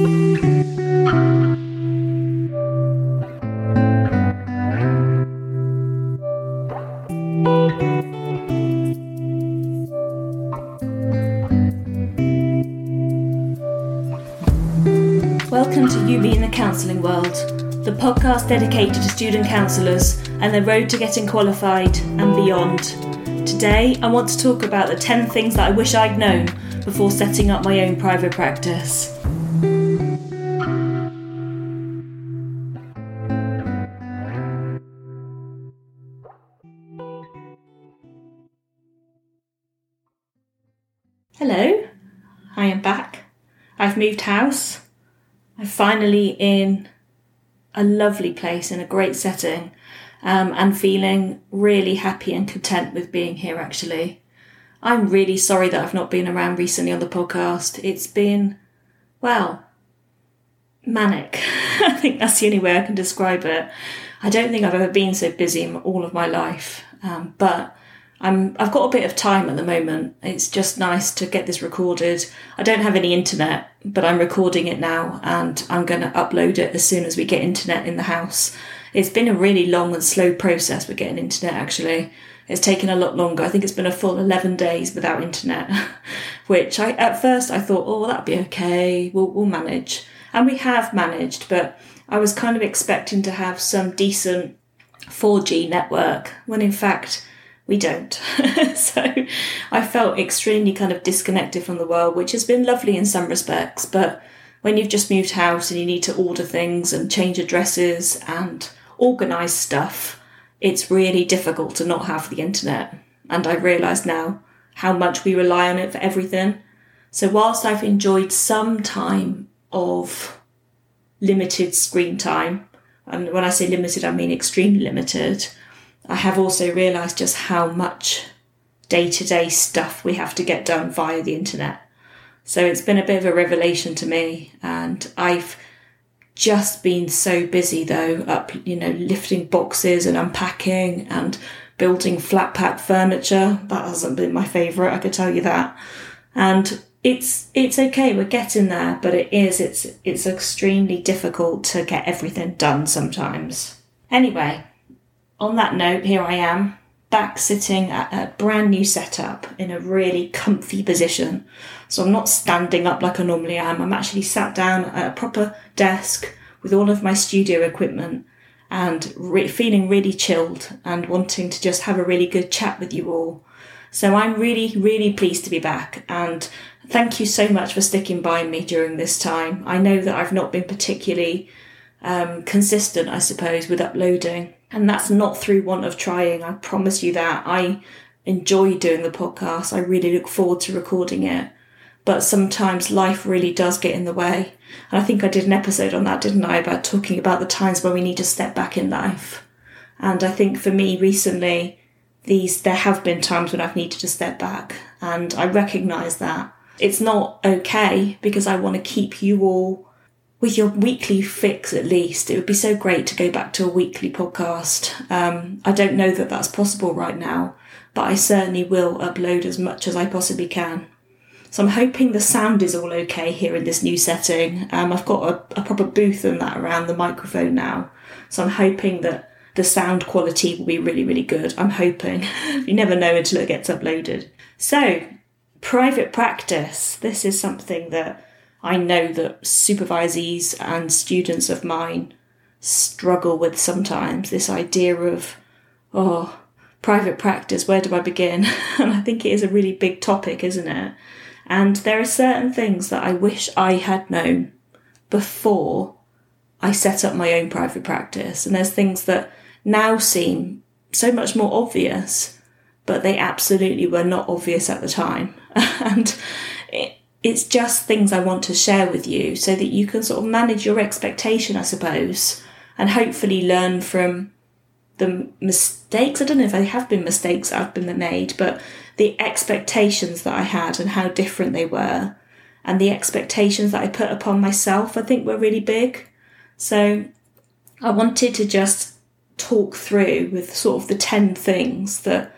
Welcome to You in the Counselling World, the podcast dedicated to student counsellors and their road to getting qualified and beyond. Today, I want to talk about the 10 things that I wish I'd known before setting up my own private practice. Moved house. I'm finally in a lovely place in a great setting um, and feeling really happy and content with being here actually. I'm really sorry that I've not been around recently on the podcast. It's been, well, manic. I think that's the only way I can describe it. I don't think I've ever been so busy in all of my life, um, but I'm I've got a bit of time at the moment. It's just nice to get this recorded. I don't have any internet, but I'm recording it now and I'm going to upload it as soon as we get internet in the house. It's been a really long and slow process with getting internet actually. It's taken a lot longer. I think it's been a full 11 days without internet, which I at first I thought, "Oh, that'll be okay. We'll we'll manage." And we have managed, but I was kind of expecting to have some decent 4G network when in fact we don't. so I felt extremely kind of disconnected from the world, which has been lovely in some respects. But when you've just moved house and you need to order things and change addresses and organise stuff, it's really difficult to not have the internet. And I realise now how much we rely on it for everything. So whilst I've enjoyed some time of limited screen time, and when I say limited, I mean extremely limited, I have also realised just how much day to day stuff we have to get done via the internet. So it's been a bit of a revelation to me, and I've just been so busy though, up, you know, lifting boxes and unpacking and building flat pack furniture. That hasn't been my favourite, I could tell you that. And it's it's okay, we're getting there, but it is it's it's extremely difficult to get everything done sometimes. Anyway, on that note, here I am, back sitting at a brand new setup in a really comfy position. So I'm not standing up like I normally am. I'm actually sat down at a proper desk with all of my studio equipment and re- feeling really chilled and wanting to just have a really good chat with you all. So I'm really, really pleased to be back and thank you so much for sticking by me during this time. I know that I've not been particularly um, consistent, I suppose, with uploading. And that's not through want of trying. I promise you that. I enjoy doing the podcast. I really look forward to recording it. But sometimes life really does get in the way. And I think I did an episode on that, didn't I? About talking about the times when we need to step back in life. And I think for me recently, these, there have been times when I've needed to step back. And I recognize that. It's not okay because I want to keep you all with your weekly fix at least, it would be so great to go back to a weekly podcast. Um, I don't know that that's possible right now, but I certainly will upload as much as I possibly can. So I'm hoping the sound is all okay here in this new setting. Um, I've got a, a proper booth and that around the microphone now. So I'm hoping that the sound quality will be really, really good. I'm hoping. you never know until it gets uploaded. So, private practice. This is something that I know that supervisees and students of mine struggle with sometimes this idea of, oh, private practice, where do I begin? and I think it is a really big topic, isn't it? And there are certain things that I wish I had known before I set up my own private practice. And there's things that now seem so much more obvious, but they absolutely were not obvious at the time. and it, it's just things I want to share with you so that you can sort of manage your expectation, I suppose, and hopefully learn from the mistakes. I don't know if they have been mistakes have been made, but the expectations that I had and how different they were, and the expectations that I put upon myself, I think were really big. So I wanted to just talk through with sort of the 10 things that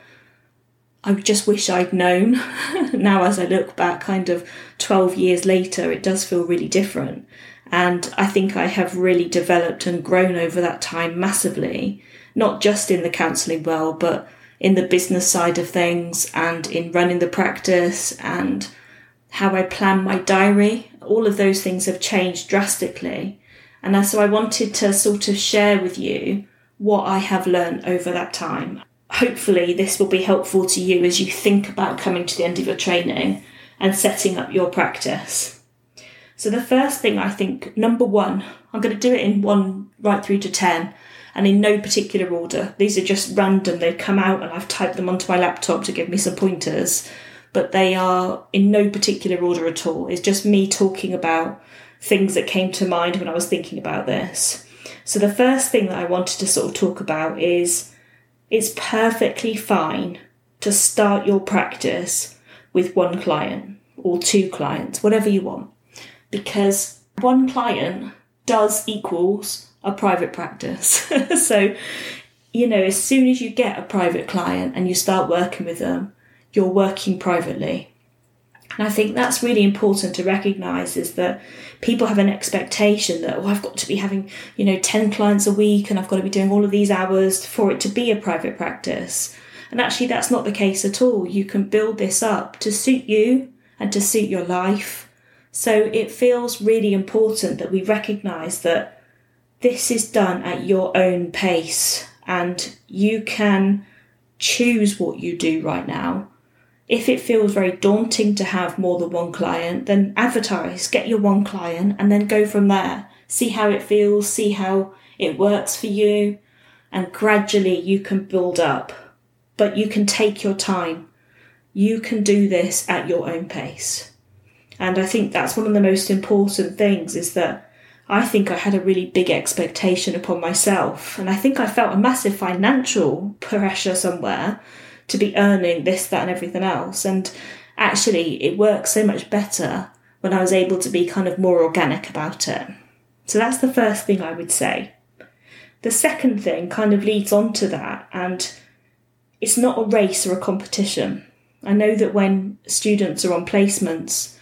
I just wish I'd known. now, as I look back, kind of 12 years later, it does feel really different. And I think I have really developed and grown over that time massively, not just in the counselling world, but in the business side of things and in running the practice and how I plan my diary. All of those things have changed drastically. And so I wanted to sort of share with you what I have learned over that time hopefully this will be helpful to you as you think about coming to the end of your training and setting up your practice. So the first thing I think, number one, I'm going to do it in one right through to 10 and in no particular order. These are just random. They've come out and I've typed them onto my laptop to give me some pointers, but they are in no particular order at all. It's just me talking about things that came to mind when I was thinking about this. So the first thing that I wanted to sort of talk about is it's perfectly fine to start your practice with one client or two clients, whatever you want, because one client does equals a private practice. so, you know, as soon as you get a private client and you start working with them, you're working privately. And I think that's really important to recognize is that people have an expectation that, oh, I've got to be having, you know, 10 clients a week and I've got to be doing all of these hours for it to be a private practice. And actually, that's not the case at all. You can build this up to suit you and to suit your life. So it feels really important that we recognize that this is done at your own pace and you can choose what you do right now if it feels very daunting to have more than one client, then advertise, get your one client, and then go from there. See how it feels, see how it works for you, and gradually you can build up. But you can take your time. You can do this at your own pace. And I think that's one of the most important things is that I think I had a really big expectation upon myself. And I think I felt a massive financial pressure somewhere to be earning this, that, and everything else. And actually, it works so much better when I was able to be kind of more organic about it. So that's the first thing I would say. The second thing kind of leads on to that, and it's not a race or a competition. I know that when students are on placements,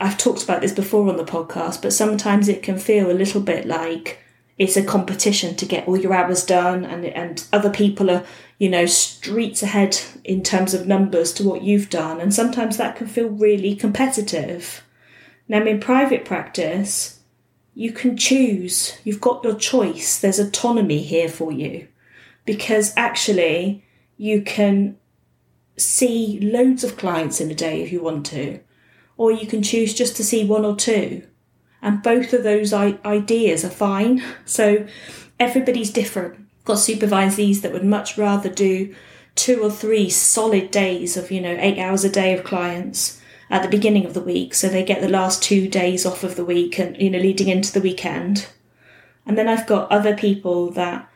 I've talked about this before on the podcast, but sometimes it can feel a little bit like it's a competition to get all your hours done and and other people are you know streets ahead in terms of numbers to what you've done and sometimes that can feel really competitive. Now in private practice you can choose. You've got your choice. There's autonomy here for you because actually you can see loads of clients in a day if you want to or you can choose just to see one or two and both of those ideas are fine. So everybody's different. got supervisees that would much rather do two or three solid days of, you know, eight hours a day of clients at the beginning of the week. So they get the last two days off of the week and, you know, leading into the weekend. And then I've got other people that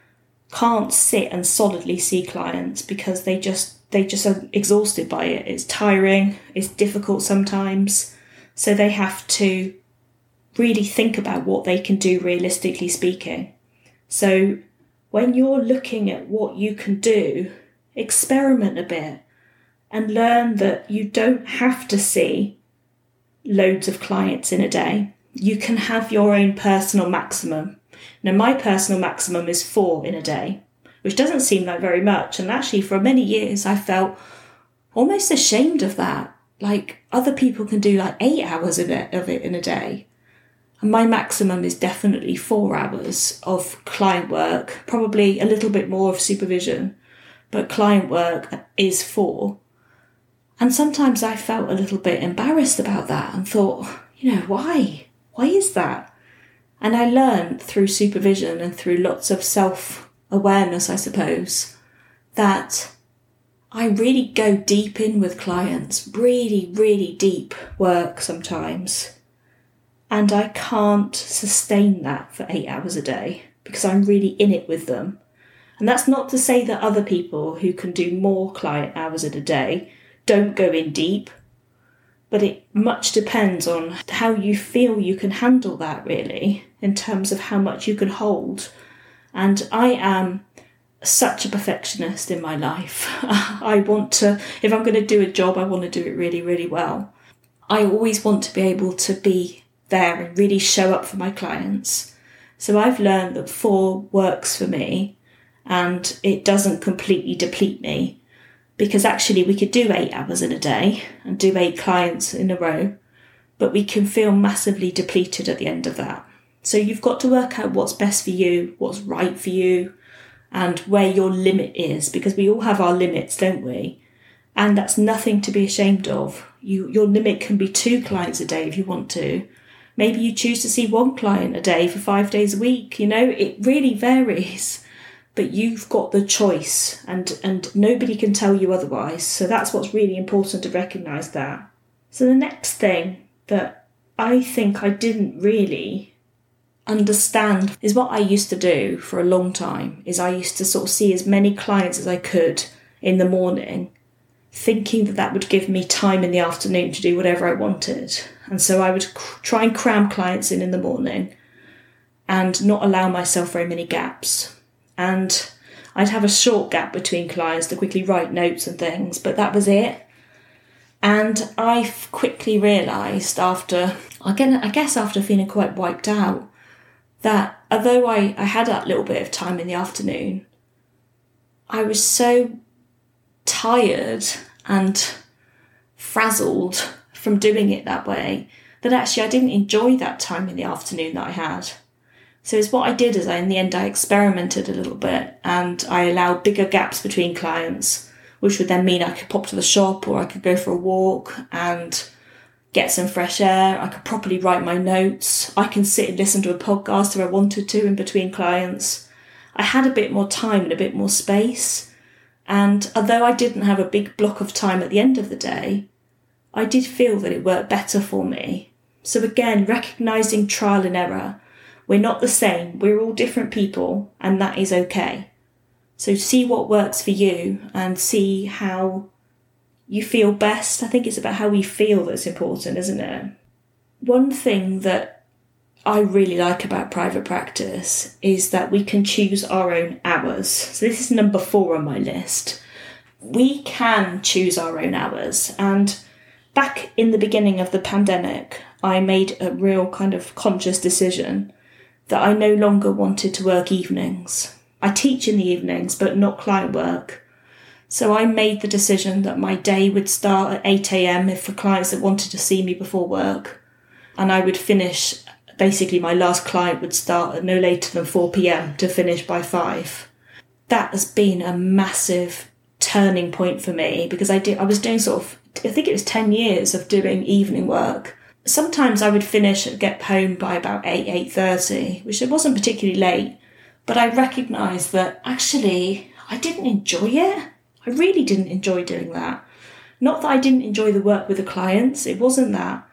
can't sit and solidly see clients because they just they just are exhausted by it. It's tiring, it's difficult sometimes. So they have to really think about what they can do realistically speaking. So when you're looking at what you can do, experiment a bit and learn that you don't have to see loads of clients in a day. You can have your own personal maximum. Now, my personal maximum is four in a day, which doesn't seem like very much. And actually, for many years, I felt almost ashamed of that. Like other people can do like eight hours of it, of it in a day my maximum is definitely four hours of client work, probably a little bit more of supervision, but client work is four. And sometimes I felt a little bit embarrassed about that and thought, you know, why? Why is that? And I learned through supervision and through lots of self awareness, I suppose, that I really go deep in with clients, really, really deep work sometimes and I can't sustain that for eight hours a day because I'm really in it with them. And that's not to say that other people who can do more client hours in a day don't go in deep, but it much depends on how you feel you can handle that, really, in terms of how much you can hold. And I am such a perfectionist in my life. I want to, if I'm going to do a job, I want to do it really, really well. I always want to be able to be there and really show up for my clients. So I've learned that four works for me and it doesn't completely deplete me because actually we could do eight hours in a day and do eight clients in a row, but we can feel massively depleted at the end of that. So you've got to work out what's best for you, what's right for you, and where your limit is because we all have our limits, don't we? And that's nothing to be ashamed of. You, your limit can be two clients a day if you want to. Maybe you choose to see one client a day for five days a week. You know, it really varies but you've got the choice and and nobody can tell you otherwise. So that's what's really important to recognize that. So the next thing that i think i didn't really understand is what i used to do for a long time is i used to sort of see as many clients as i could in the morning thinking that that would give me time in the afternoon to do whatever i wanted and so i would cr- try and cram clients in in the morning and not allow myself very many gaps and I'd have a short gap between clients to quickly write notes and things, but that was it. And I quickly realised after, again, I guess after feeling quite wiped out, that although I, I had that little bit of time in the afternoon, I was so tired and frazzled from doing it that way that actually I didn't enjoy that time in the afternoon that I had. So it's what I did is I, in the end, I experimented a little bit and I allowed bigger gaps between clients, which would then mean I could pop to the shop or I could go for a walk and get some fresh air. I could properly write my notes. I can sit and listen to a podcast if I wanted to in between clients. I had a bit more time and a bit more space. And although I didn't have a big block of time at the end of the day, I did feel that it worked better for me. So again, recognizing trial and error we're not the same. We're all different people, and that is okay. So see what works for you and see how you feel best. I think it's about how we feel that's important, isn't it? One thing that I really like about private practice is that we can choose our own hours. So this is number four on my list. We can choose our own hours. And back in the beginning of the pandemic, I made a real kind of conscious decision that I no longer wanted to work evenings. I teach in the evenings, but not client work. So I made the decision that my day would start at 8 a.m. if for clients that wanted to see me before work. And I would finish, basically, my last client would start at no later than 4 p.m. to finish by 5. That has been a massive turning point for me because I did, I was doing sort of, I think it was 10 years of doing evening work sometimes I would finish and get home by about 8, 8.30, which it wasn't particularly late, but I recognised that actually I didn't enjoy it. I really didn't enjoy doing that. Not that I didn't enjoy the work with the clients, it wasn't that.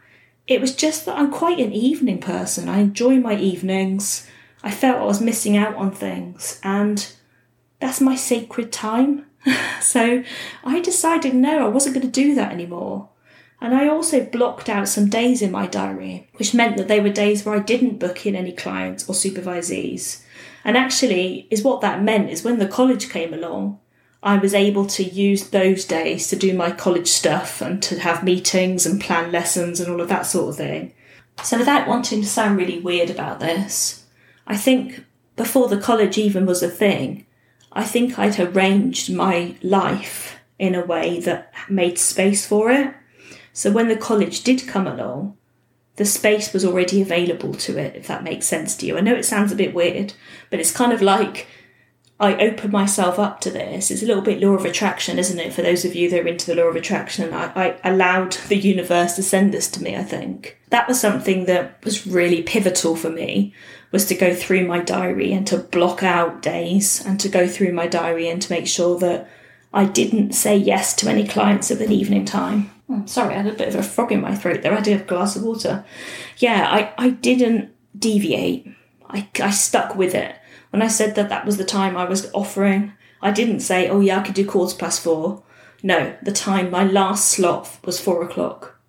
It was just that I'm quite an evening person. I enjoy my evenings. I felt I was missing out on things, and that's my sacred time. so I decided no, I wasn't going to do that anymore. And I also blocked out some days in my diary, which meant that they were days where I didn't book in any clients or supervisees. And actually, is what that meant is when the college came along, I was able to use those days to do my college stuff and to have meetings and plan lessons and all of that sort of thing. So, without wanting to sound really weird about this, I think before the college even was a thing, I think I'd arranged my life in a way that made space for it. So when the college did come along, the space was already available to it, if that makes sense to you. I know it sounds a bit weird, but it's kind of like I open myself up to this. It's a little bit law of attraction, isn't it? For those of you that are into the law of attraction, I, I allowed the universe to send this to me, I think. That was something that was really pivotal for me, was to go through my diary and to block out days and to go through my diary and to make sure that I didn't say yes to any clients at an evening time. Oh, sorry, I had a bit of a frog in my throat there. I did have a glass of water. Yeah, I, I didn't deviate. I, I stuck with it. When I said that that was the time I was offering, I didn't say, oh yeah, I could do quarter past four. No, the time, my last slot was four o'clock.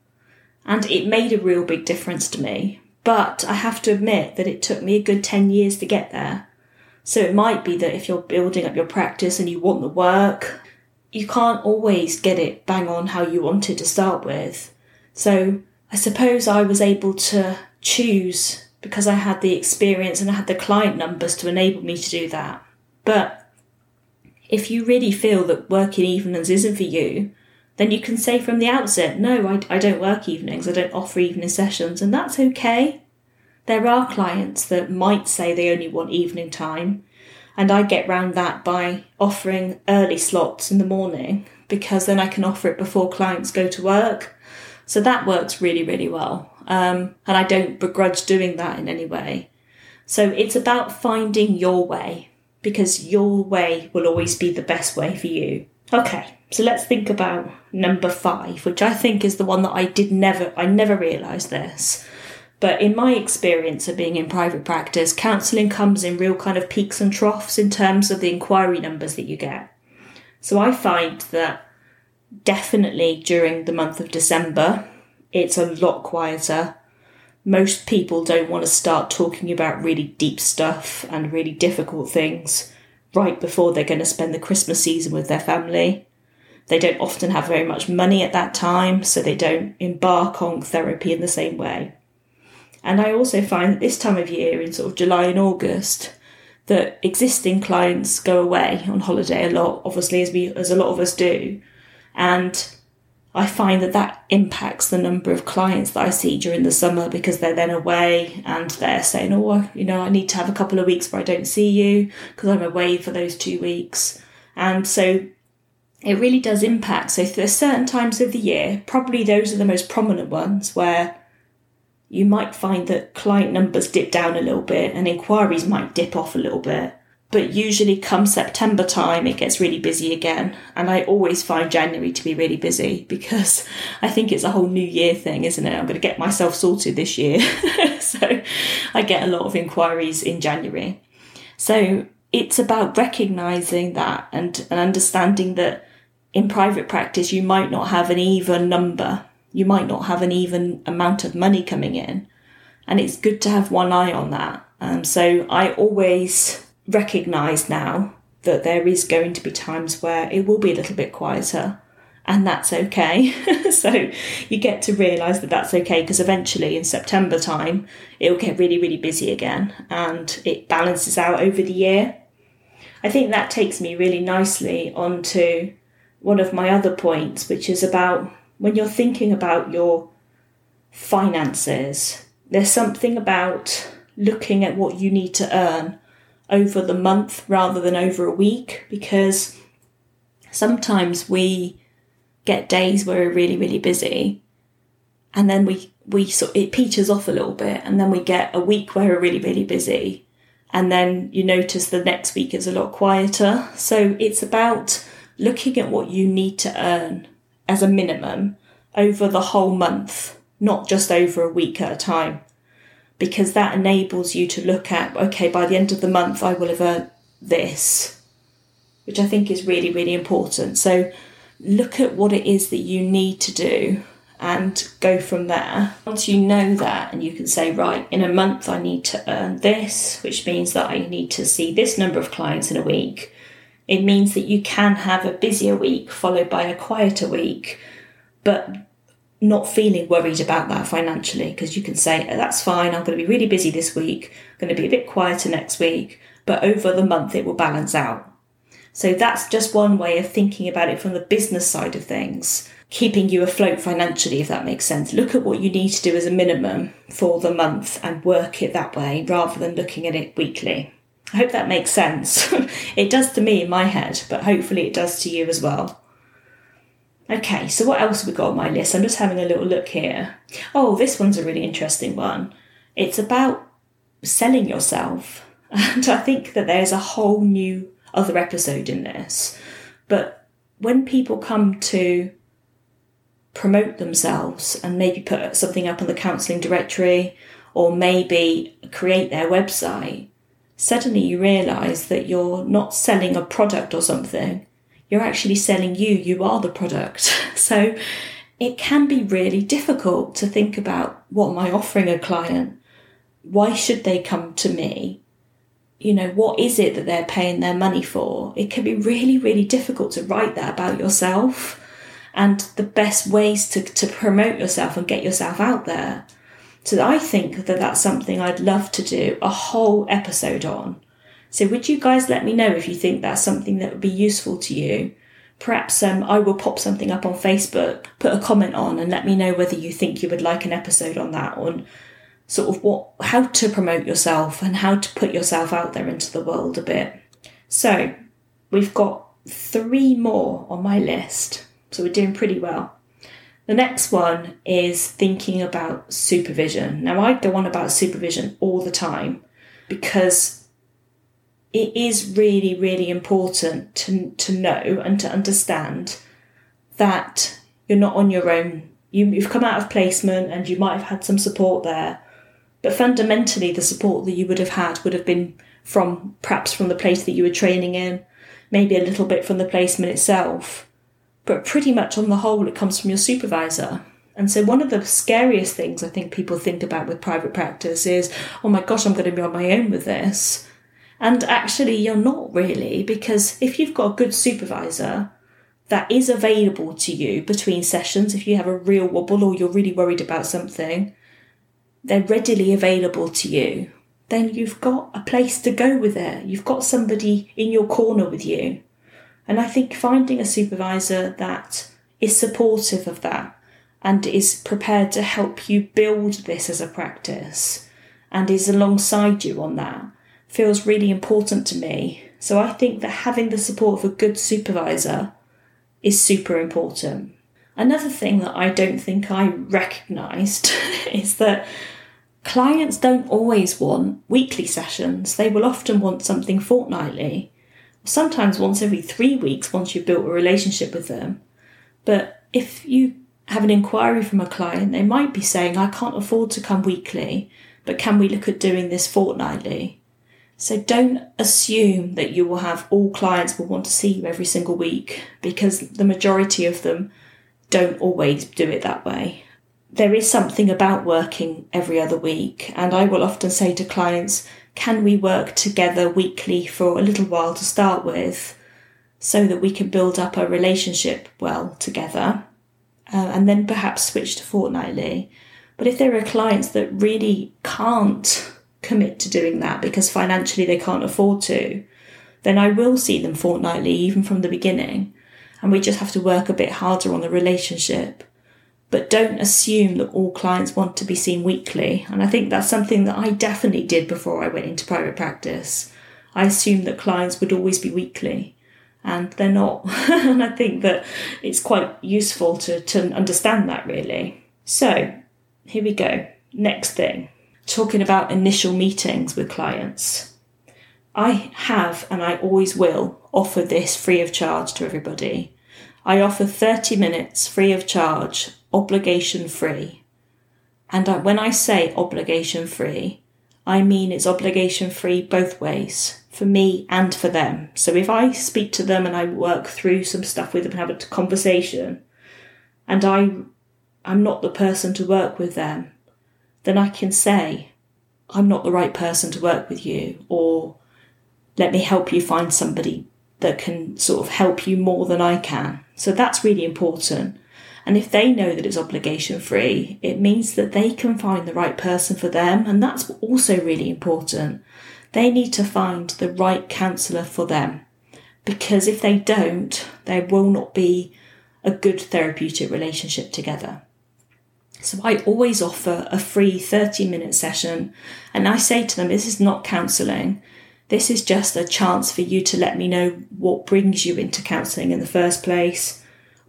And it made a real big difference to me. But I have to admit that it took me a good 10 years to get there. So it might be that if you're building up your practice and you want the work, you can't always get it bang on how you wanted to start with. So I suppose I was able to choose because I had the experience and I had the client numbers to enable me to do that. But if you really feel that working evenings isn't for you, then you can say from the outset, no, I, I don't work evenings, I don't offer evening sessions, and that's okay. There are clients that might say they only want evening time, and I get round that by offering early slots in the morning because then I can offer it before clients go to work. So that works really, really well. Um, and I don't begrudge doing that in any way. So it's about finding your way because your way will always be the best way for you. Okay, so let's think about number five, which I think is the one that I did never, I never realised this. But in my experience of being in private practice, counselling comes in real kind of peaks and troughs in terms of the inquiry numbers that you get. So I find that definitely during the month of December, it's a lot quieter. Most people don't want to start talking about really deep stuff and really difficult things right before they're going to spend the Christmas season with their family. They don't often have very much money at that time, so they don't embark on therapy in the same way. And I also find that this time of year, in sort of July and August, that existing clients go away on holiday a lot, obviously, as we as a lot of us do, and I find that that impacts the number of clients that I see during the summer because they're then away and they're saying, "Oh, you know, I need to have a couple of weeks where I don't see you because I'm away for those two weeks," and so it really does impact. So there's certain times of the year, probably those are the most prominent ones where you might find that client numbers dip down a little bit and inquiries might dip off a little bit. But usually, come September time, it gets really busy again. And I always find January to be really busy because I think it's a whole new year thing, isn't it? I'm going to get myself sorted this year. so I get a lot of inquiries in January. So it's about recognizing that and, and understanding that in private practice, you might not have an even number you might not have an even amount of money coming in. And it's good to have one eye on that. Um, so I always recognize now that there is going to be times where it will be a little bit quieter and that's okay. so you get to realize that that's okay because eventually in September time it'll get really really busy again and it balances out over the year. I think that takes me really nicely onto one of my other points which is about when you're thinking about your finances, there's something about looking at what you need to earn over the month rather than over a week because sometimes we get days where we're really really busy and then we we sort it peters off a little bit and then we get a week where we're really really busy and then you notice the next week is a lot quieter. So it's about looking at what you need to earn as a minimum over the whole month, not just over a week at a time, because that enables you to look at, okay, by the end of the month, I will have earned this, which I think is really, really important. So look at what it is that you need to do and go from there. Once you know that, and you can say, right, in a month I need to earn this, which means that I need to see this number of clients in a week, it means that you can have a busier week followed by a quieter week, but not feeling worried about that financially because you can say, oh, that's fine, I'm going to be really busy this week, I'm going to be a bit quieter next week, but over the month it will balance out. So that's just one way of thinking about it from the business side of things, keeping you afloat financially, if that makes sense. Look at what you need to do as a minimum for the month and work it that way rather than looking at it weekly. I hope that makes sense. it does to me in my head, but hopefully it does to you as well. Okay, so what else have we got on my list? I'm just having a little look here. Oh, this one's a really interesting one. It's about selling yourself. And I think that there's a whole new other episode in this. But when people come to promote themselves and maybe put something up on the counselling directory or maybe create their website, suddenly you realise that you're not selling a product or something, you're actually selling you, you are the product. So it can be really difficult to think about what am I offering a client? Why should they come to me? you know, what is it that they're paying their money for? It can be really, really difficult to write that about yourself and the best ways to, to promote yourself and get yourself out there. So I think that that's something I'd love to do a whole episode on. So would you guys let me know if you think that's something that would be useful to you? Perhaps um, I will pop something up on Facebook, put a comment on, and let me know whether you think you would like an episode on that on sort of what how to promote yourself and how to put yourself out there into the world a bit. So we've got three more on my list. So we're doing pretty well. The next one is thinking about supervision. Now, I go on about supervision all the time because it is really, really important to, to know and to understand that you're not on your own. You, you've come out of placement and you might have had some support there, but fundamentally, the support that you would have had would have been from perhaps from the place that you were training in, maybe a little bit from the placement itself but pretty much on the whole, it comes from your supervisor. And so, one of the scariest things I think people think about with private practice is, oh my gosh, I'm going to be on my own with this. And actually, you're not really, because if you've got a good supervisor that is available to you between sessions, if you have a real wobble or you're really worried about something, they're readily available to you, then you've got a place to go with it. You've got somebody in your corner with you. And I think finding a supervisor that is supportive of that and is prepared to help you build this as a practice and is alongside you on that feels really important to me. So I think that having the support of a good supervisor is super important. Another thing that I don't think I recognised is that clients don't always want weekly sessions, they will often want something fortnightly sometimes once every three weeks once you've built a relationship with them. But if you have an inquiry from a client, they might be saying, I can't afford to come weekly, but can we look at doing this fortnightly? So don't assume that you will have all clients will want to see you every single week because the majority of them don't always do it that way. There is something about working every other week, and I will often say to clients, can we work together weekly for a little while to start with so that we can build up a relationship well together uh, and then perhaps switch to fortnightly. But if there are clients that really can't commit to doing that because financially they can't afford to, then I will see them fortnightly even from the beginning. And we just have to work a bit harder on the relationship but don't assume that all clients want to be seen weekly. And I think that's something that I definitely did before I went into private practice. I assumed that clients would always be weekly, and they're not. and I think that it's quite useful to, to understand that really. So, here we go. Next thing talking about initial meetings with clients. I have and I always will offer this free of charge to everybody. I offer 30 minutes free of charge obligation free. And I, when I say obligation free, I mean it's obligation free both ways, for me and for them. So if I speak to them and I work through some stuff with them and have a conversation, and I, I'm not the person to work with them, then I can say, I'm not the right person to work with you, or let me help you find somebody that can sort of help you more than I can. So that's really important. And if they know that it's obligation free, it means that they can find the right person for them. And that's also really important. They need to find the right counsellor for them. Because if they don't, there will not be a good therapeutic relationship together. So I always offer a free 30 minute session and I say to them, this is not counselling. This is just a chance for you to let me know what brings you into counselling in the first place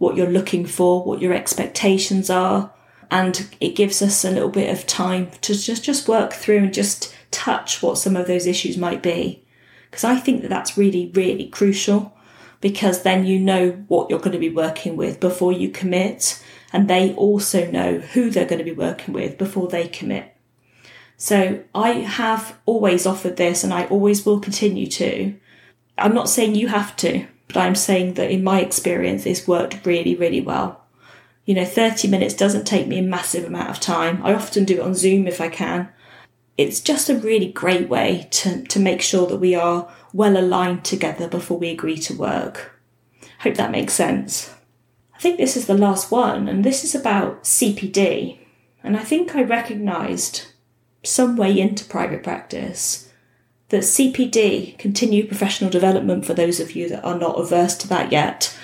what you're looking for, what your expectations are. And it gives us a little bit of time to just, just work through and just touch what some of those issues might be. Because I think that that's really, really crucial because then you know what you're going to be working with before you commit. And they also know who they're going to be working with before they commit. So I have always offered this and I always will continue to. I'm not saying you have to, but I'm saying that in my experience, it's worked really, really well. You know, 30 minutes doesn't take me a massive amount of time. I often do it on Zoom if I can. it's just a really great way to, to make sure that we are well aligned together before we agree to work. Hope that makes sense. Think this is the last one, and this is about CPD. And I think I recognised some way into private practice that CPD, continued professional development for those of you that are not averse to that yet,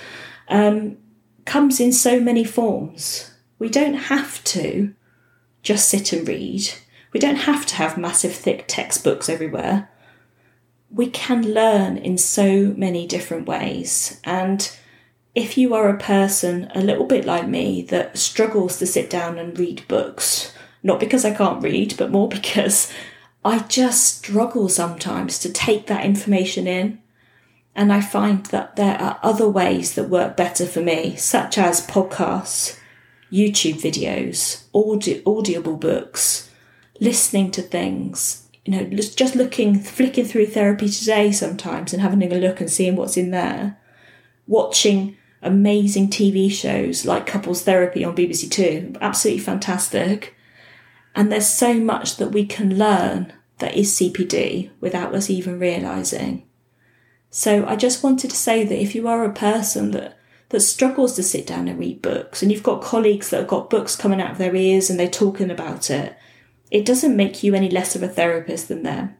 um, comes in so many forms. We don't have to just sit and read. We don't have to have massive, thick textbooks everywhere. We can learn in so many different ways. And if you are a person a little bit like me that struggles to sit down and read books, not because I can't read, but more because I just struggle sometimes to take that information in. And I find that there are other ways that work better for me, such as podcasts, YouTube videos, audi- audible books, listening to things, you know, just looking, flicking through therapy today sometimes and having a look and seeing what's in there, watching amazing TV shows like Couples Therapy on BBC Two, absolutely fantastic. And there's so much that we can learn that is CPD without us even realizing. So I just wanted to say that if you are a person that that struggles to sit down and read books and you've got colleagues that have got books coming out of their ears and they're talking about it, it doesn't make you any less of a therapist than them.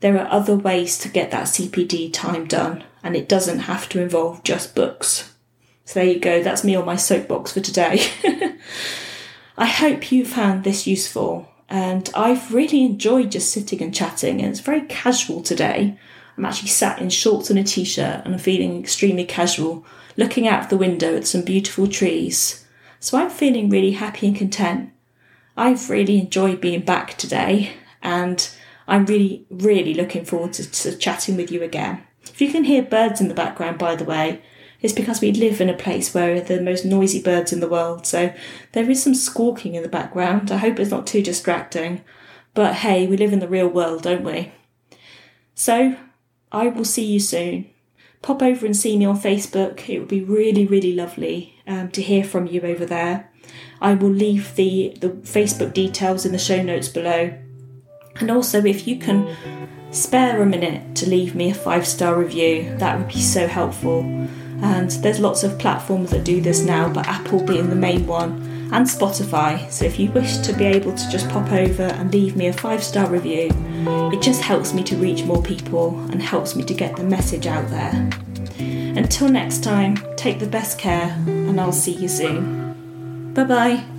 There are other ways to get that CPD time done and it doesn't have to involve just books. So there you go, that's me on my soapbox for today. I hope you found this useful and I've really enjoyed just sitting and chatting and it's very casual today. I'm actually sat in shorts and a t-shirt and I'm feeling extremely casual, looking out the window at some beautiful trees. So I'm feeling really happy and content. I've really enjoyed being back today and I'm really, really looking forward to, to chatting with you again. If you can hear birds in the background, by the way, it's because we live in a place where the most noisy birds in the world. So there is some squawking in the background. I hope it's not too distracting. But hey, we live in the real world, don't we? So I will see you soon. Pop over and see me on Facebook. It would be really, really lovely um, to hear from you over there. I will leave the, the Facebook details in the show notes below. And also, if you can spare a minute to leave me a five star review, that would be so helpful and there's lots of platforms that do this now, but Apple being the main one, and Spotify. So if you wish to be able to just pop over and leave me a five star review, it just helps me to reach more people and helps me to get the message out there. Until next time, take the best care, and I'll see you soon. Bye bye.